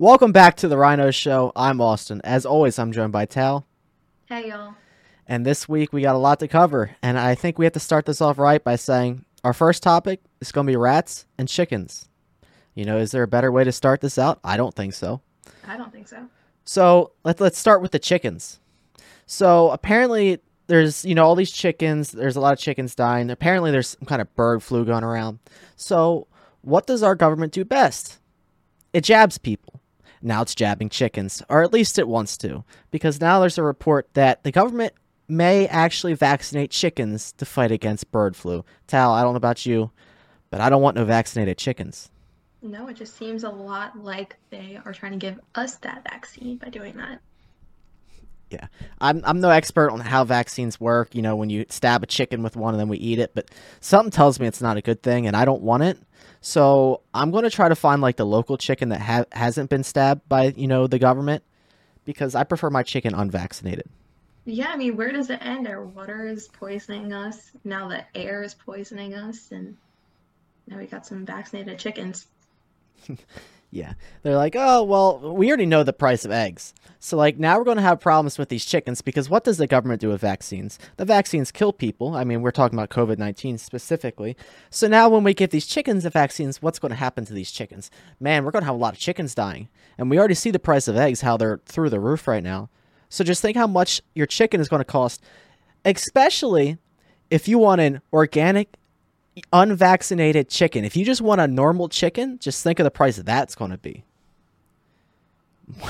Welcome back to the Rhino Show. I'm Austin. As always, I'm joined by Tal. Hey, y'all. And this week we got a lot to cover. And I think we have to start this off right by saying our first topic is going to be rats and chickens. You know, is there a better way to start this out? I don't think so. I don't think so. So let's let's start with the chickens. So apparently there's you know all these chickens. There's a lot of chickens dying. Apparently there's some kind of bird flu going around. So what does our government do best? It jabs people. Now it's jabbing chickens, or at least it wants to, because now there's a report that the government may actually vaccinate chickens to fight against bird flu. Tal, I don't know about you, but I don't want no vaccinated chickens. No, it just seems a lot like they are trying to give us that vaccine by doing that. Yeah. I'm I'm no expert on how vaccines work, you know, when you stab a chicken with one and then we eat it, but something tells me it's not a good thing and I don't want it. So, I'm going to try to find like the local chicken that ha- hasn't been stabbed by, you know, the government because I prefer my chicken unvaccinated. Yeah, I mean, where does it end? Our water is poisoning us. Now the air is poisoning us, and now we got some vaccinated chickens. Yeah. They're like, oh, well, we already know the price of eggs. So, like, now we're going to have problems with these chickens because what does the government do with vaccines? The vaccines kill people. I mean, we're talking about COVID 19 specifically. So, now when we give these chickens the vaccines, what's going to happen to these chickens? Man, we're going to have a lot of chickens dying. And we already see the price of eggs, how they're through the roof right now. So, just think how much your chicken is going to cost, especially if you want an organic unvaccinated chicken. If you just want a normal chicken, just think of the price that's going to be.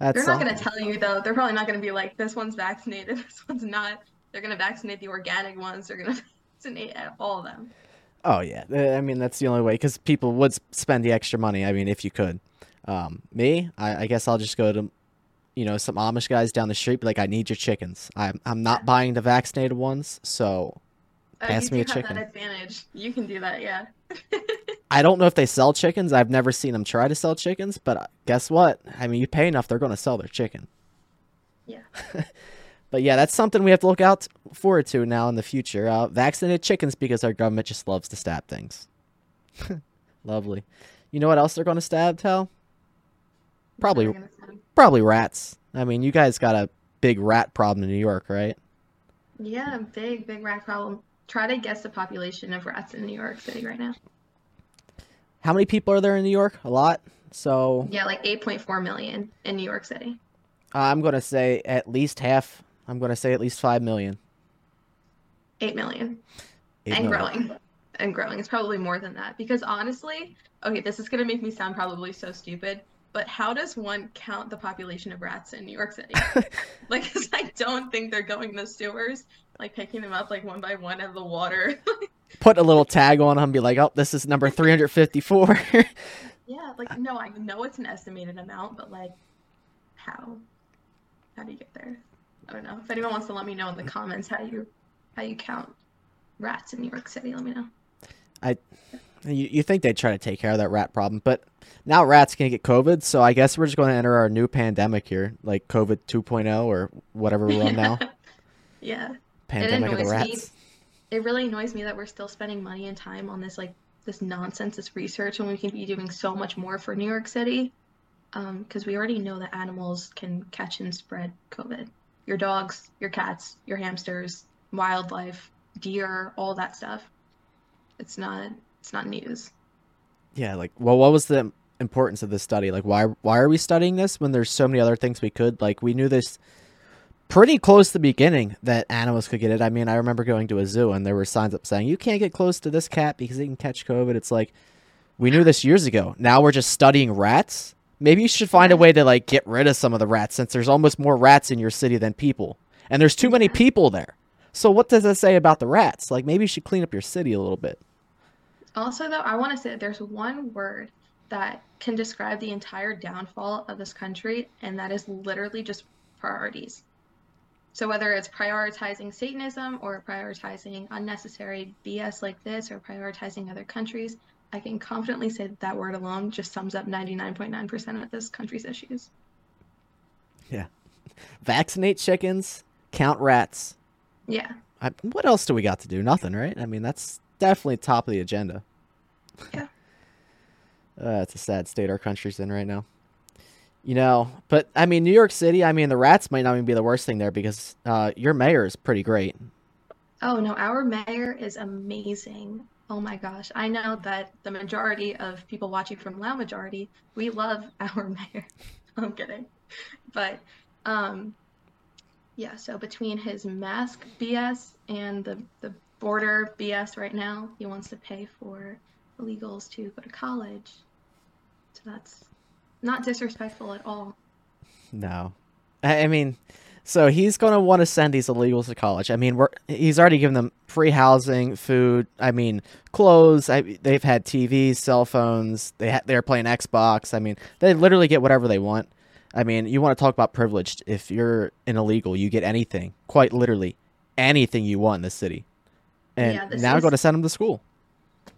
They're not going to tell you though. They're probably not going to be like, this one's vaccinated, this one's not. They're going to vaccinate the organic ones. They're going to vaccinate all of them. Oh yeah, I mean that's the only way because people would spend the extra money. I mean, if you could. Um, me, I, I guess I'll just go to, you know, some Amish guys down the street. Be like, I need your chickens. I'm I'm not buying the vaccinated ones, so uh, Pass me a chicken. Advantage. You can do that, yeah. I don't know if they sell chickens. I've never seen them try to sell chickens, but uh, guess what? I mean, you pay enough, they're going to sell their chicken. Yeah. but yeah, that's something we have to look out forward to now in the future. Uh, vaccinated chickens because our government just loves to stab things. Lovely. You know what else they're going to stab, Tal? Probably, probably rats. I mean, you guys got a big rat problem in New York, right? Yeah, big, big rat problem. Try to guess the population of rats in New York City right now. How many people are there in New York? A lot. So yeah, like 8.4 million in New York City. I'm gonna say at least half. I'm gonna say at least five million. Eight million. Eight and million. growing. And growing. It's probably more than that because honestly, okay, this is gonna make me sound probably so stupid, but how does one count the population of rats in New York City? like, I don't think they're going the sewers like picking them up like one by one out of the water. Put a little tag on them, be like, "Oh, this is number 354." yeah, like no, I know it's an estimated amount, but like, how? How do you get there? I don't know. If anyone wants to let me know in the comments how you how you count rats in New York City, let me know. I you, you think they'd try to take care of that rat problem, but now rats can get COVID, so I guess we're just going to enter our new pandemic here, like COVID 2.0 or whatever we're on now. yeah pandemic of the rats. Me, it really annoys me that we're still spending money and time on this like this nonsense, this research, when we can be doing so much more for New York City. Because um, we already know that animals can catch and spread COVID. Your dogs, your cats, your hamsters, wildlife, deer, all that stuff. It's not. It's not news. Yeah, like, well, what was the importance of this study? Like, why why are we studying this when there's so many other things we could? Like, we knew this pretty close to the beginning that animals could get it. I mean, I remember going to a zoo and there were signs up saying you can't get close to this cat because it can catch COVID. It's like we knew this years ago. Now we're just studying rats. Maybe you should find a way to like get rid of some of the rats since there's almost more rats in your city than people. And there's too many people there. So what does that say about the rats? Like maybe you should clean up your city a little bit. Also though, I want to say there's one word that can describe the entire downfall of this country and that is literally just priorities. So whether it's prioritizing Satanism or prioritizing unnecessary BS like this or prioritizing other countries, I can confidently say that that word alone just sums up 99.9% of this country's issues. Yeah. Vaccinate chickens, count rats. Yeah. I, what else do we got to do? Nothing, right? I mean, that's definitely top of the agenda. Yeah. uh, it's a sad state our country's in right now. You know, but I mean, New York City. I mean, the rats might not even be the worst thing there because uh, your mayor is pretty great. Oh no, our mayor is amazing. Oh my gosh. I know that the majority of people watching from Loud Majority, we love our mayor. I'm kidding. But um yeah, so between his mask BS and the the border BS right now, he wants to pay for illegals to go to college. So that's not disrespectful at all. No, I, I mean, so he's going to want to send these illegals to college. I mean, we're he's already given them free housing, food. I mean, clothes. I, they've had TVs, cell phones. They ha- they're playing Xbox. I mean, they literally get whatever they want. I mean, you want to talk about privileged? If you're an illegal, you get anything, quite literally, anything you want in the city. And Yeah, this now is- going to send them to school.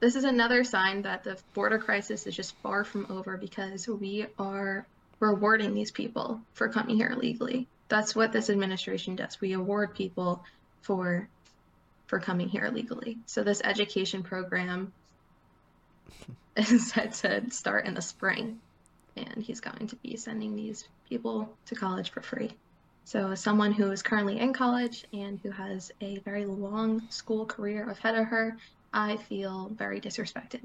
This is another sign that the border crisis is just far from over because we are rewarding these people for coming here illegally. That's what this administration does. We award people for for coming here illegally. So this education program is set to start in the spring and he's going to be sending these people to college for free. So as someone who is currently in college and who has a very long school career ahead of her, I feel very disrespected.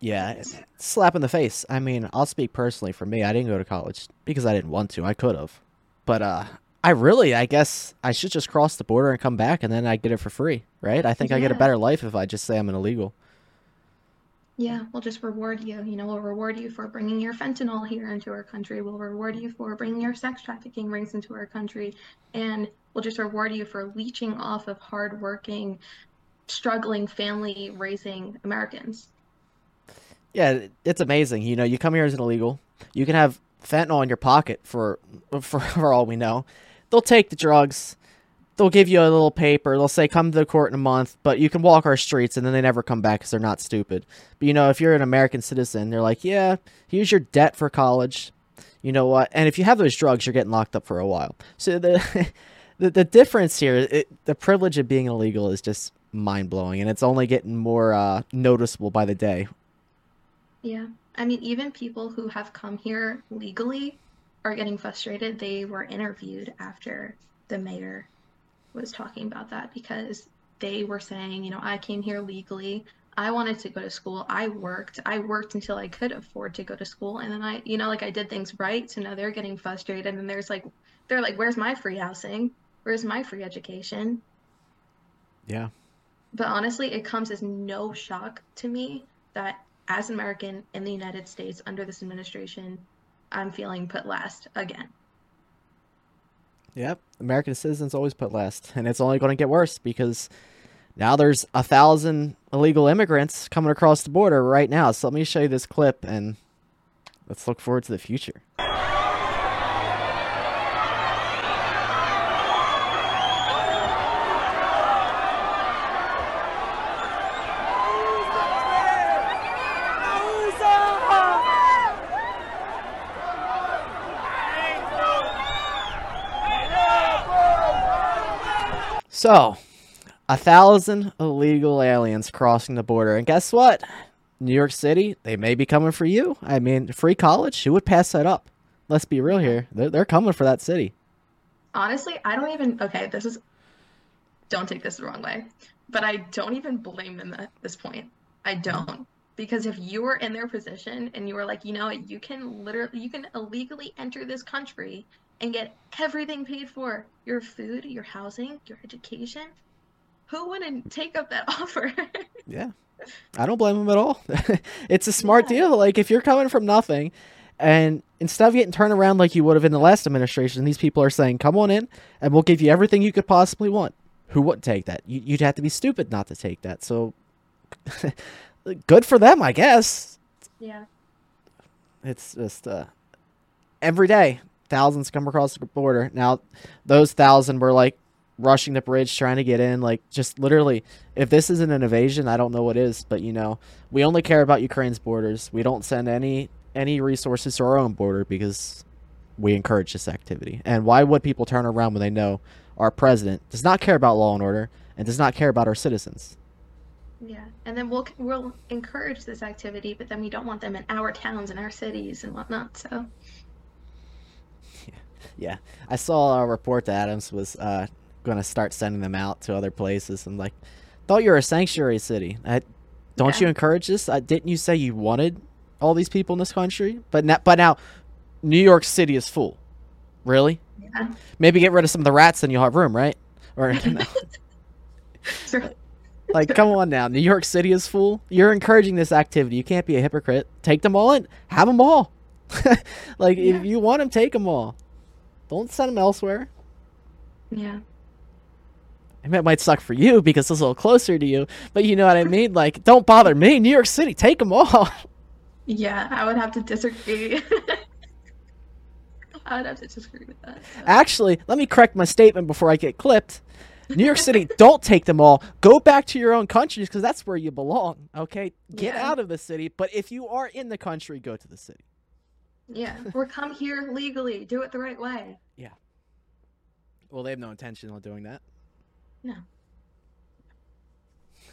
Yeah, slap in the face. I mean, I'll speak personally for me. I didn't go to college because I didn't want to. I could have. But uh I really, I guess I should just cross the border and come back and then I get it for free, right? I think I get a better life if I just say I'm an illegal. Yeah, we'll just reward you. You know, we'll reward you for bringing your fentanyl here into our country. We'll reward you for bringing your sex trafficking rings into our country. And we'll just reward you for leeching off of hardworking, struggling, family raising Americans. Yeah, it's amazing. You know, you come here as an illegal, you can have fentanyl in your pocket for for, for all we know. They'll take the drugs. They'll give you a little paper. They'll say come to the court in a month, but you can walk our streets, and then they never come back because they're not stupid. But you know, if you're an American citizen, they're like, yeah, here's your debt for college. You know what? And if you have those drugs, you're getting locked up for a while. So the the, the difference here, it, the privilege of being illegal is just mind blowing, and it's only getting more uh, noticeable by the day. Yeah. I mean, even people who have come here legally are getting frustrated. They were interviewed after the mayor was talking about that because they were saying, you know, I came here legally. I wanted to go to school. I worked. I worked until I could afford to go to school. And then I, you know, like I did things right. So now they're getting frustrated. And there's like, they're like, where's my free housing? Where's my free education? Yeah. But honestly, it comes as no shock to me that as an American in the United States under this administration, I'm feeling put last again. Yep, American citizens always put last, and it's only going to get worse because now there's a thousand illegal immigrants coming across the border right now. So let me show you this clip, and let's look forward to the future. So, a thousand illegal aliens crossing the border, and guess what? New York City, they may be coming for you. I mean, free college, who would pass that up? Let's be real here. They're, they're coming for that city. Honestly, I don't even, okay, this is, don't take this the wrong way, but I don't even blame them at this point. I don't. Because if you were in their position and you were like, you know what, you can literally, you can illegally enter this country and get everything paid for your food, your housing, your education, who wouldn't take up that offer? Yeah. I don't blame them at all. it's a smart Yeah. deal. Like, if you're coming from nothing, and instead of getting turned around like you would have in the last administration, these people are saying, come on in, and we'll give you everything you could possibly want. Who wouldn't take that? You'd have to be stupid not to take that. So, good for them, I guess. Yeah. It's just uh, every day thousands come across the border. Now, those thousand were like rushing the bridge trying to get in. Like just literally, if this isn't an invasion, I don't know what is. But you know, we only care about Ukraine's borders. We don't send any any resources to our own border because we encourage this activity. And why would people turn around when they know our president does not care about law and order and does not care about our citizens? Yeah, and then we'll we'll encourage this activity, but then we don't want them in our towns and our cities and whatnot. So Yeah, yeah. I saw a report that Adams was uh, going to start sending them out to other places. I'm like, thought you were a sanctuary city. I, don't Yeah. you encourage this? Uh, didn't you say you wanted all these people in this country? But now, but now, New York City is full. Really? Yeah. Maybe get rid of some of the rats, and you'll have room, right? Or no. Sure. Like, come on now, New York City is full. You're encouraging this activity. You can't be a hypocrite. Take them all in. Have them all. like, Yeah. if you want them, take them all. Don't send them elsewhere. Yeah. I mean, it might suck for you because it's a little closer to you, but you know what I mean. Like, don't bother me. New York City, take them all. Yeah, I would have to disagree. I would have to disagree with that. so. Actually, let me correct my statement before I get clipped. New York City, don't take them all. Go back to your own countries because that's where you belong. Okay, get Yeah. out of the city. But if you are in the country, go to the city. Yeah, or come here legally. Do it the right way. Yeah. Well, they have no intention of doing that. No.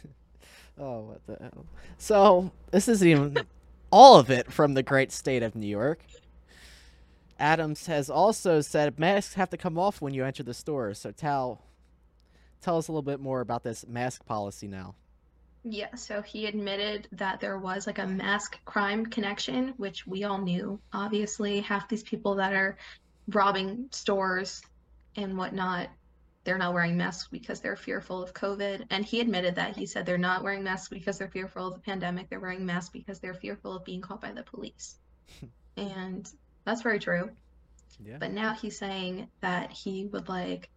oh, what the hell? So this isn't even all of it from the great state of New York. Adams has also said masks have to come off when you enter the store. So Tal, tell us a little bit more about this mask policy now. Yeah, so he admitted that there was like a mask crime connection, which we all knew. Obviously, half these people that are robbing stores and whatnot, they're not wearing masks because they're fearful of COVID. And he admitted that. He said they're not wearing masks because they're fearful of the pandemic. They're wearing masks because they're fearful of being caught by the police. And that's very true. Yeah. But now he's saying that he would like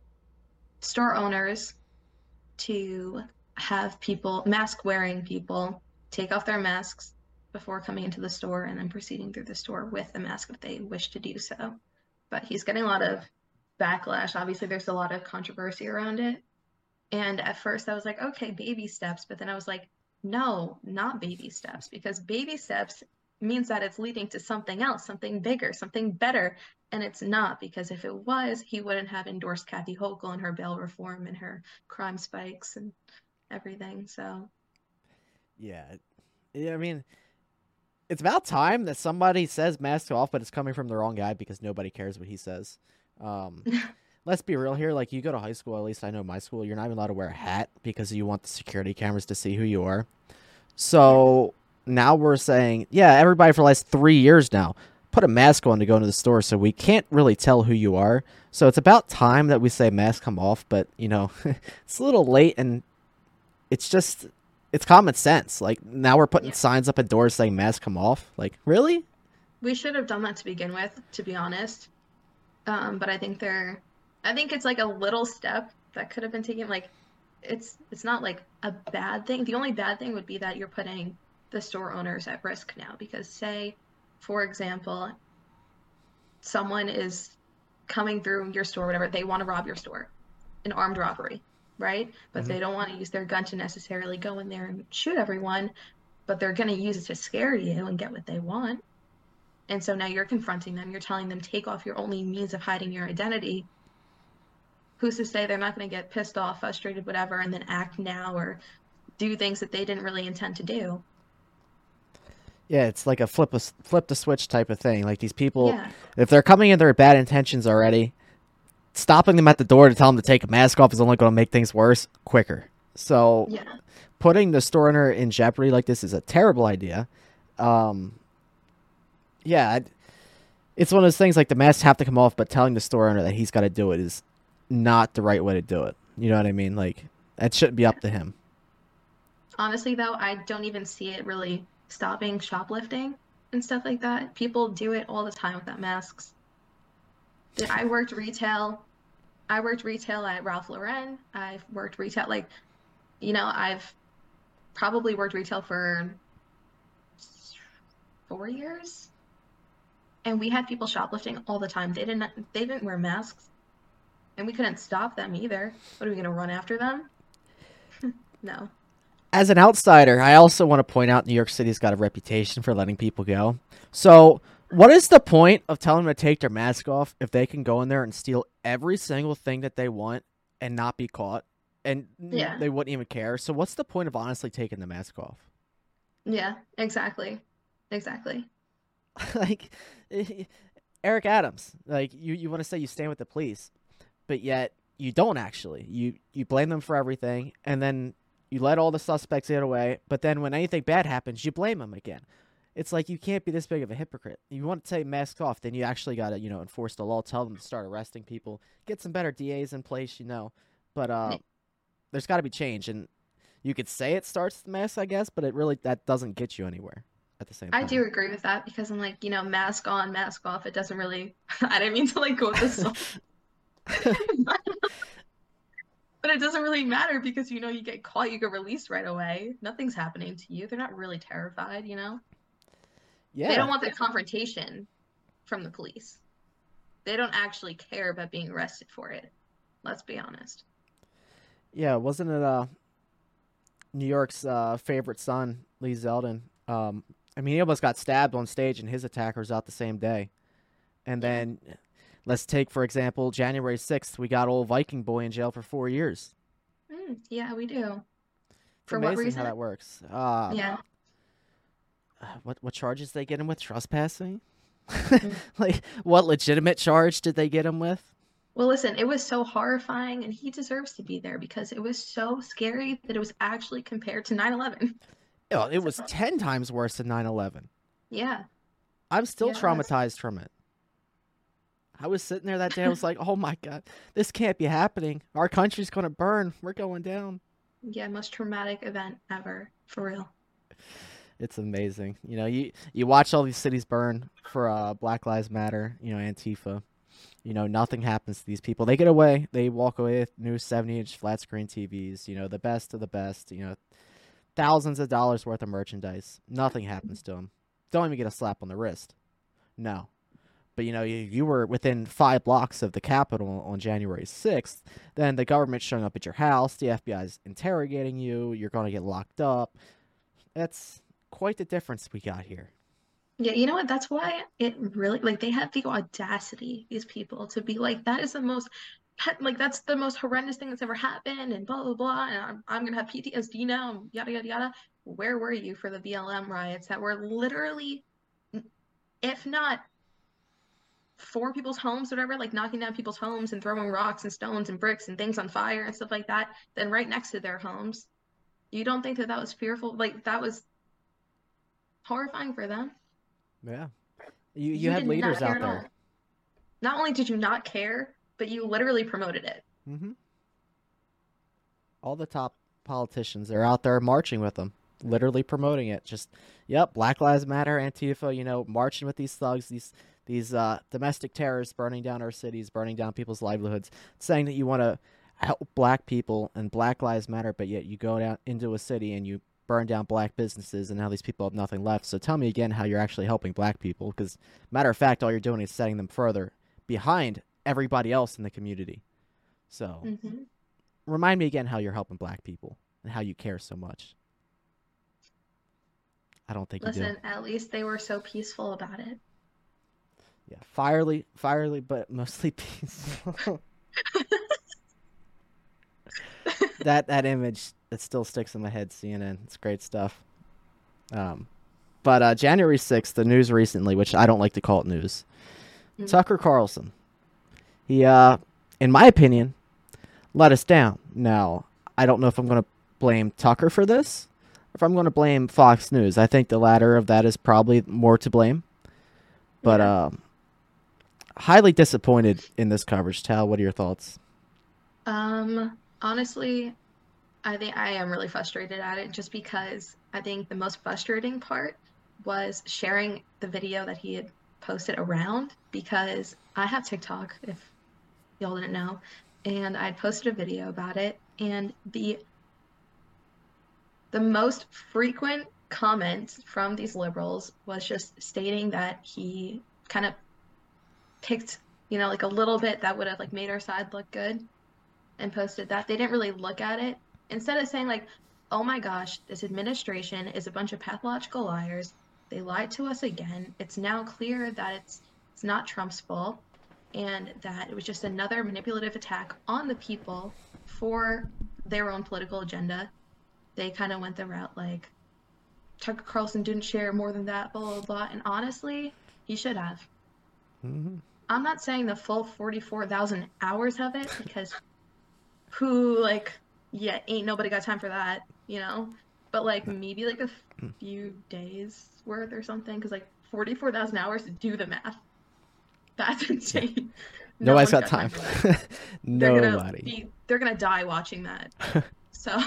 store owners to have people, mask wearing people, take off their masks before coming into the store and then proceeding through the store with a mask if they wish to do so. But he's getting a lot of backlash. Obviously, there's a lot of controversy around it. And at first, I was like, okay, baby steps. But then I was like, no, not baby steps, because baby steps means that it's leading to something else, something bigger, something better. And it's not, because if it was, he wouldn't have endorsed Kathy Hochul and her bail reform and her crime spikes and everything. So, Yeah. Yeah, I mean, it's about time that somebody says mask off, but it's coming from the wrong guy because nobody cares what he says. Um, let's be real here. Like, you go to high school, at least I know my school, you're not even allowed to wear a hat because you want the security cameras to see who you are. So now we're saying, yeah, everybody for the last three years now put a mask on to go into the store, so we can't really tell who you are. So it's about time that we say mask come off, but you know, it's a little late and it's just it's common sense. Like now we're putting Yeah. signs up at doors saying mask come off. Like really? we should have done that to begin with, to be honest. Um, but I think they're, I think it's like a little step that could have been taken. Like, it's it's not like a bad thing. The only bad thing would be that you're putting the store owners at risk now because say, for example, someone is coming through your store, whatever, they want to rob your store, an armed robbery, right? But Mhm. they don't want to use their gun to necessarily go in there and shoot everyone, but they're going to use it to scare you and get what they want. And so now you're confronting them, you're telling them take off your only means of hiding your identity. Who's to say they're not going to get pissed off, frustrated, whatever, and then act now or do things that they didn't really intend to do? Yeah, it's like a flip a flip the switch type of thing. Like these people, Yeah. if they're coming in there with bad intentions already, stopping them at the door to tell them to take a mask off is only going to make things worse quicker. So Yeah. putting the store owner in jeopardy like this is a terrible idea. Um, yeah, it's one of those things like the masks have to come off, but telling the store owner that he's got to do it is not the right way to do it. You know what I mean? Like that shouldn't be up to him. Honestly, though, I don't even see it really stopping shoplifting and stuff like that. People do it all the time without masks. I worked retail. I worked retail at Ralph Lauren. I've worked retail, like, you know, I've probably worked retail for four years. And we had people shoplifting all the time. They didn't they didn't wear masks. And we couldn't stop them either. What are we gonna run after them? No. As an outsider, I also want to point out New York City's got a reputation for letting people go. So, what is the point of telling them to take their mask off if they can go in there and steal every single thing that they want and not be caught? And Yeah. they wouldn't even care. So, what's the point of honestly taking the mask off? Yeah, exactly. Exactly. like, Eric Adams, like you, you want to say you stand with the police, but yet you don't actually. You you blame them for everything, and then you let all the suspects get away. But then when anything bad happens, you blame them again. It's like you can't be this big of a hypocrite. You want to say mask off, then you actually got to you know enforce the law, tell them to start arresting people, get some better DAs in place, you know. But uh, there's got to be change, and you could say it starts the mask, I guess, but it really that doesn't get you anywhere at the same time. I do agree with that because I'm like, you know, mask on, mask off. It doesn't really. I didn't mean to like go this. but it doesn't really matter because you know you get caught, you get released right away. Nothing's happening to you. They're not really terrified, you know. Yeah. They don't want the confrontation from the police. They don't actually care about being arrested for it. Let's be honest. Yeah, wasn't it uh New York's uh, favorite son, Lee Zeldin? Um, I mean, he almost got stabbed on stage, and his attacker was out the same day. And then, let's take for example, January sixth, we got old Viking boy in jail for four years. Mm, yeah, we do. It's For what reason? how that works. Uh, Yeah. What what charges they get him with? Trespassing. like, what legitimate charge did they get him with? Well, listen, it was so horrifying, and he deserves to be there because it was so scary that it was actually compared to 9 11. Oh, it was ten times worse than 9-11. Yeah. I'm still Yeah, traumatized from it. I was sitting there that day. I was like, "Oh my god, this can't be happening. Our country's gonna burn. We're going down." Yeah, most traumatic event ever. For real. It's amazing. You know, you you watch all these cities burn for uh, Black Lives Matter. You know, Antifa. You know, nothing happens to these people. They get away. They walk away with new 70-inch flat screen TVs. You know, the best of the best. You know, thousands of dollars worth of merchandise. Nothing happens to them. Don't even get a slap on the wrist. No. But you know, you, you were within five blocks of the Capitol on January 6th. Then the government's showing up at your house. The FBI's interrogating you. You're going to get locked up. That's quite the difference we got here. Yeah, you know what? That's why it really like they have the audacity, these people, to be like, that is the most like that's the most horrendous thing that's ever happened, and blah blah blah, and I'm I'm gonna have PTSD now, yada yada yada. Where were you for the BLM riots that were literally, if not for people's homes, whatever, like knocking down people's homes and throwing rocks and stones and bricks and things on fire and stuff like that, then right next to their homes. You don't think that that was fearful? Like that was horrifying for them? Yeah. You you, You had leaders out at all. there. Not only did you not care, but you literally promoted it. hmm All the top politicians are out there marching with them, literally promoting it. Just, yep, Black Lives Matter, Antifa, you know, marching with these thugs, these these uh, domestic terrorists burning down our cities, burning down people's livelihoods, saying that you want to help black people and Black Lives Matter, but yet you go down into a city and you burn down black businesses and now these people have nothing left. So tell me again how you're actually helping black people, because matter of fact, all you're doing is setting them further behind everybody else in the community. So hmm remind me again how you're helping black people and how you care so much. I don't think you Listen, at least they were so peaceful about it. Yeah, fierily, fierily, but mostly peaceful. that that image it still sticks in my head. CNN, it's great stuff. Um, but uh, January sixth, the news recently, which I don't like to call it news. Mm. Tucker Carlson, he, uh, in my opinion, let us down. Now, I don't know if I'm going to blame Tucker for this, if I'm going to blame Fox News. I think the latter of that is probably more to blame. But Yeah. um, highly disappointed in this coverage. Tal, what are your thoughts? Um, honestly, I think I am really frustrated at it just because I think the most frustrating part was sharing the video that he had posted around because I have TikTok, if y'all didn't know, and I posted a video about it, and the the most frequent comment from these liberals was just stating that he kind of picked, you know, like a little bit that would have like made our side look good and posted that. They didn't really look at it. Instead of saying like, "Oh my gosh, this administration is a bunch of pathological liars. They lied to us again. It's now clear that it's it's not Trump's fault and that it was just another manipulative attack on the people for their own political agenda." They kind of went the route like Tucker Carlson didn't share more than that, blah blah blah. And honestly, he should have. Hmm I'm not saying the full 44,000 hours of it because who like yeah, ain't nobody got time for that, you know? But like maybe like a few days worth or something because like 44,000 hours do the math. That's insane. No Nobody's got time. for that. They're gonna Nobody. be they're gonna die watching that. So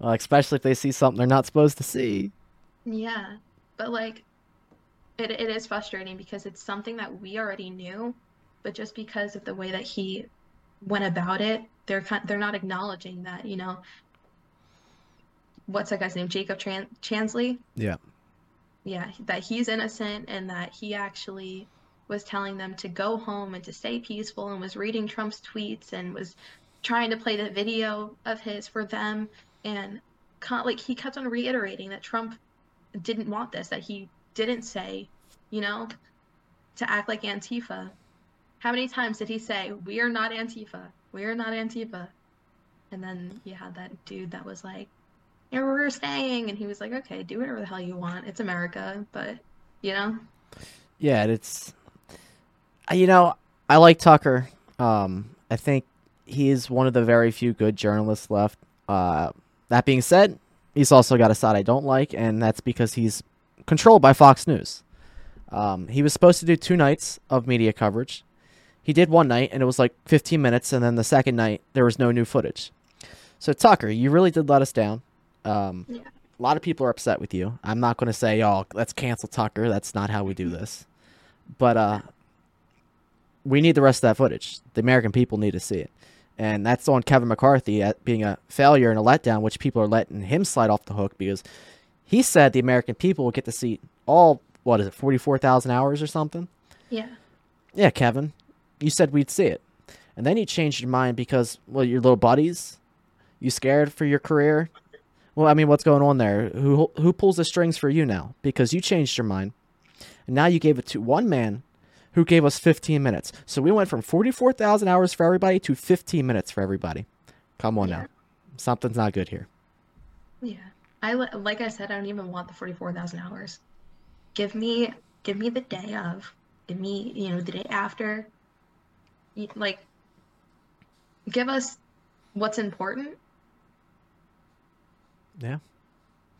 Well, especially if they see something they're not supposed to see. yeah. But like it it is frustrating because it's something that we already knew, but just because of the way that he went about it, they're they're not acknowledging that, you know, what's that guy's name? Jacob Tran Chansley? Yeah. Yeah, that he's innocent and that he actually was telling them to go home and to stay peaceful and was reading Trump's tweets and was trying to play the video of his for them and like he kept on reiterating that Trump didn't want this, that he didn't say, you know, to act like Antifa. How many times did he say, "We are not Antifa. We are not Antifa"? And then you had that dude that was like, "Yeah, we're staying," and he was like, "Okay, do whatever the hell you want. It's America." But you know, Yeah, it's uh, you know, I like Tucker. Um, I think he is one of the very few good journalists left. Uh, that being said, he's also got a side I don't like, and that's because he's controlled by Fox News. Um, he was supposed to do two nights of media coverage. He did one night, and it was like 15 minutes, and then the second night there was no new footage. So Tucker, you really did let us down. Um, Yeah. A lot of people are upset with you. I'm not going to say, "Oh, let's cancel Tucker." That's not how we do this. But uh, we need the rest of that footage. The American people need to see it. And that's on Kevin McCarthy at being a failure and a letdown, which people are letting him slide off the hook because he said the American people will get to see all, what is it, 44,000 hours or something? yeah, Yeah, Kevin, you said we'd see it. And then you changed your mind because, well, your little buddies, you scared for your career? Well, I mean, what's going on there? Who who pulls the strings for you now? Because you changed your mind. And now you gave it to one man who gave us 15 minutes. So we went from 44,000 hours for everybody to 15 minutes for everybody. Come on Yeah. now. Something's not good here. yeah. I like I said, I don't even want the forty-four thousand hours. Give me, give me the day of. Give me, you know, the day after. Like, give us what's important Yeah.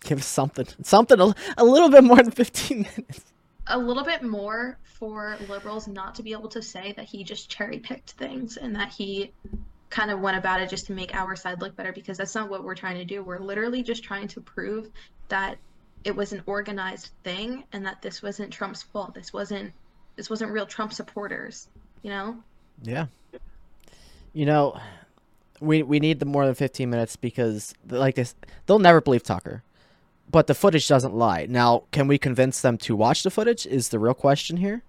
Give us something. Something a, a little bit more than 15 minutes. a little bit more for liberals not to be able to say that he just cherry picked things and that he kind of went about it just to make our side look better because that's not what we're trying to do. We're literally just trying to prove that it was an organized thing and that this wasn't Trump's fault. This wasn't this wasn't real Trump supporters, you know? Yeah. You know, we we need the more than 15 minutes because like this they'll never believe Tucker. But the footage doesn't lie. Now, can we convince them to watch the footage is the real question here.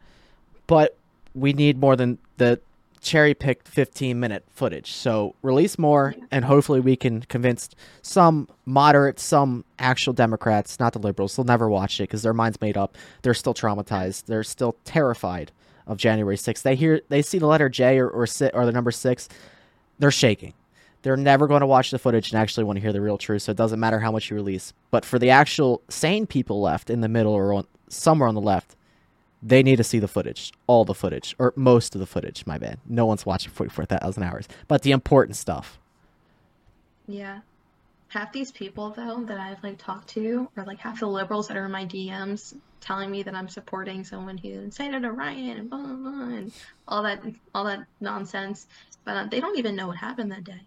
But we need more than the cherry picked 15 minute footage. So release more and hopefully we can convince some moderate, some actual Democrats, not the liberals. They'll never watch it because their mind's made up. They're still traumatized. They're still terrified of January 6th. They hear they see the letter J or or, or the number 6, they're shaking. They're never going to watch the footage and actually want to hear the real truth. So it doesn't matter how much you release. But for the actual sane people left in the middle or on, somewhere on the left, they need to see the footage, all the footage, or most of the footage. My bad. No one's watching 44,000 hours, but the important stuff. Yeah. Half these people though that I've like talked to, or like half the liberals that are in my DMs telling me that I'm supporting someone who incited a riot and blah blah blah and all that all that nonsense, but uh, they don't even know what happened that day.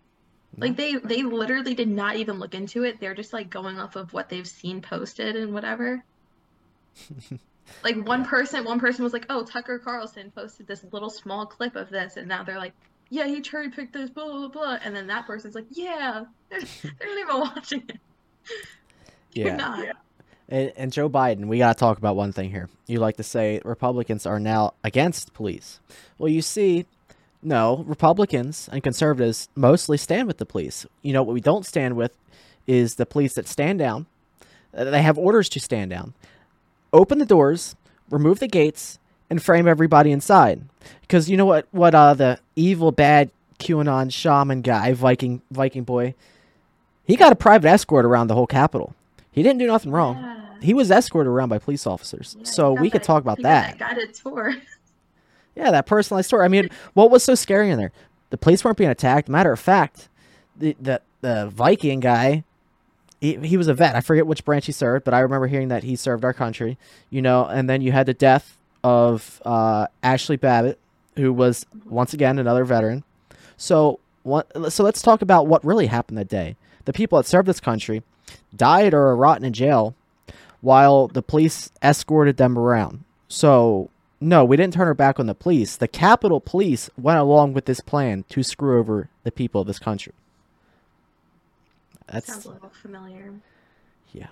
Like they they literally did not even look into it. They're just like going off of what they've seen posted and whatever. Like one person, one person was like, "Oh, Tucker Carlson posted this little small clip of this," and now they're like, "Yeah, he cherry picked this, blah blah blah," and then that person's like, "Yeah, they're, they're not even watching it." You're Yeah. And, and Joe Biden, we got to talk about one thing here. You like to say Republicans are now against police. Well, you see, no, Republicans and conservatives mostly stand with the police. You know, what we don't stand with is the police that stand down. They have orders to stand down. Open the doors, remove the gates, and frame everybody inside. Because you know what? What uh, the evil, bad QAnon shaman guy, Viking Viking boy, he got a private escort around the whole Capitol. He didn't do nothing wrong. Yeah. he was escorted around by police officers. Yeah, so we could that- talk about he got a tour. Yeah, that personalized tour. I mean, what was so scary in there? The police weren't being attacked. Matter of fact, the the, the Viking guy, he, he was a vet. I forget which branch he served, but I remember hearing that he served our country. You know, and then you had the death of uh, Ashley Babbitt, who was once again another veteran. So what? So let's talk about what really happened that day. The people that served this country died or are rotting in jail, while the police escorted them around. So no, we didn't turn our back on the police. The Capitol Police went along with this plan to screw over the people of this country. That's Sounds a little familiar. yeah.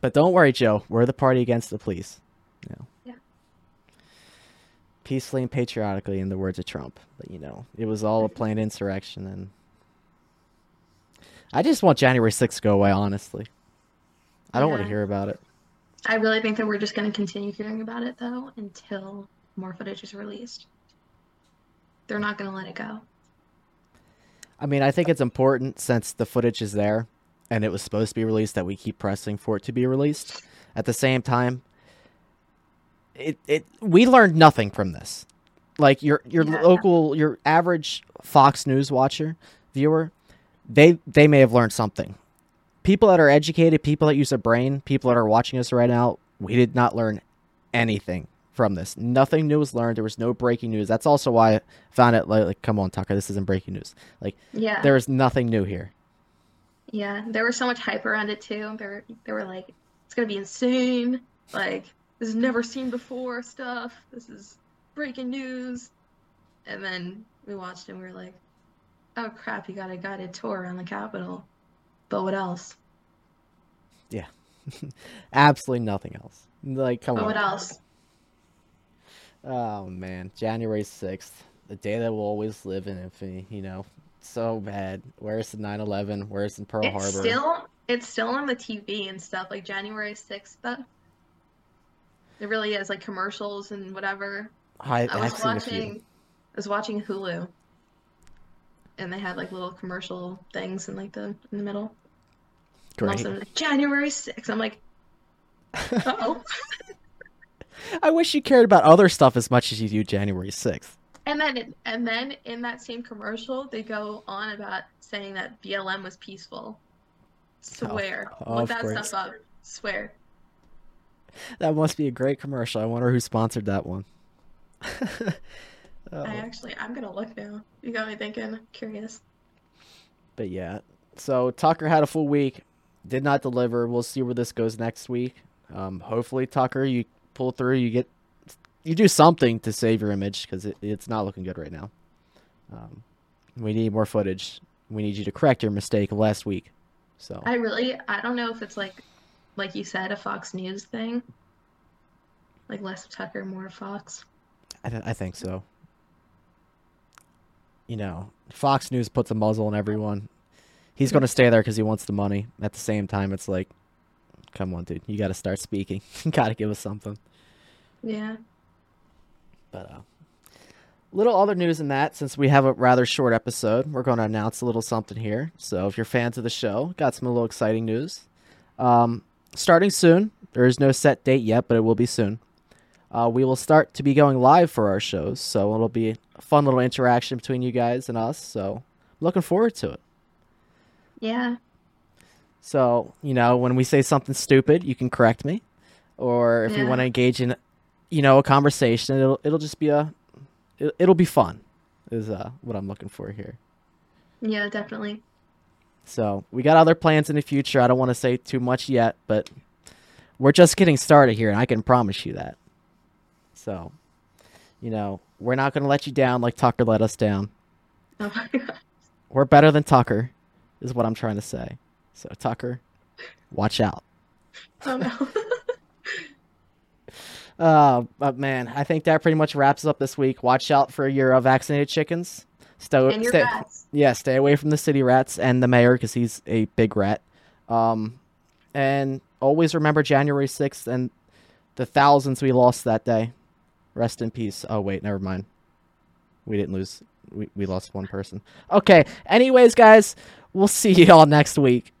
But don't worry, Joe. We're the party against the police. You know. Yeah. Peacefully and patriotically, in the words of Trump. But you know, it was all a planned insurrection, and I just want January 6th to go away. Honestly, I don't want to hear about it. I really think that we're just going to continue hearing about it though until more footage is released. They're not going to let it go. I mean, I think it's important since the footage is there and it was supposed to be released that we keep pressing for it to be released. At the same time, it it we learned nothing from this. Like your your Yeah. local your average Fox News watcher, viewer, they they may have learned something. People that are educated, people that use their brain, people that are watching us right now, we did not learn anything from this. Nothing new was learned. There was no breaking news. That's also why I found it like, like come on, Tucker, this isn't breaking news. Like Yeah. there is nothing new here. Yeah, there was so much hype around it too. They were, they were like, it's gonna be insane. Like, this is never seen before stuff. This is breaking news. And then we watched and we were like, oh crap, you got a guided tour around the Capitol. But what else? Yeah, absolutely nothing else. Like come But on. what else? Oh man, January sixth, the day that will always live in infamy. You know, so bad. Where's the 9/11? Where's the Pearl It's Harbor? still it's still on the TV and stuff, like January 6th stuff. It really is, like commercials and whatever. I, I was watching. I was watching Hulu. And they had like little commercial things in like the in the middle. And all of Great. sudden, like, January 6th. I'm like, uh-oh. I wish you cared about other stuff as much as you do January sixth. and then and then in that same commercial, they go on about saying that BLM was peaceful. Swear. of Look that course. stuff up. Swear. That must be a great commercial. I wonder who sponsored that one. Oh. I actually, I'm gonna look now. You got me thinking. Curious. But yeah, so Tucker had a full week, did not deliver. We'll see where this goes next week. Um, hopefully, Tucker, you pull through. You get, you do something to save your image because it, it's not looking good right now. Um, we need more footage. We need you to correct your mistake last week. So I really, I don't know if it's like, like you said, a Fox News thing. Like less Tucker, more Fox. I, th- I think so. You know, Fox News puts a muzzle on everyone. He's going to stay there because he wants the money. At the same time, it's like, come on, dude, you got to start speaking. you got to give us something. Yeah. But uh, little other news than that, since we have a rather short episode, we're going to announce a little something here. So if you're fans of the show, got some little exciting news. Um, starting soon. There is no set date yet, but it will be soon. Uh, we will start to be going live for our shows, so it'll be a fun little interaction between you guys and us. So looking forward to it. Yeah. So, you know, when we say something stupid, you can correct me. Or if you want to engage in, you know, a conversation, it'll it'll just be a it, it'll be fun. Is uh what I'm looking for here. Yeah, definitely. So, we got other plans in the future. I don't want to say too much yet, but we're just getting started here and I can promise you that. So, you know, we're not going to let you down like Tucker let us down. Oh my god. We're better than Tucker is what I'm trying to say. So, Tucker, watch out. Oh no. Uh, but man, I think that pretty much wraps up this week. Watch out for your uh, vaccinated chickens. Stay, and your stay, bats. yeah, stay away from the city rats and the mayor because he's a big rat. Um, and always remember January sixth and the thousands we lost that day. Rest in peace. Oh wait, never mind. We didn't lose. We we lost one person. Okay. Anyways, guys, we'll see y'all next week.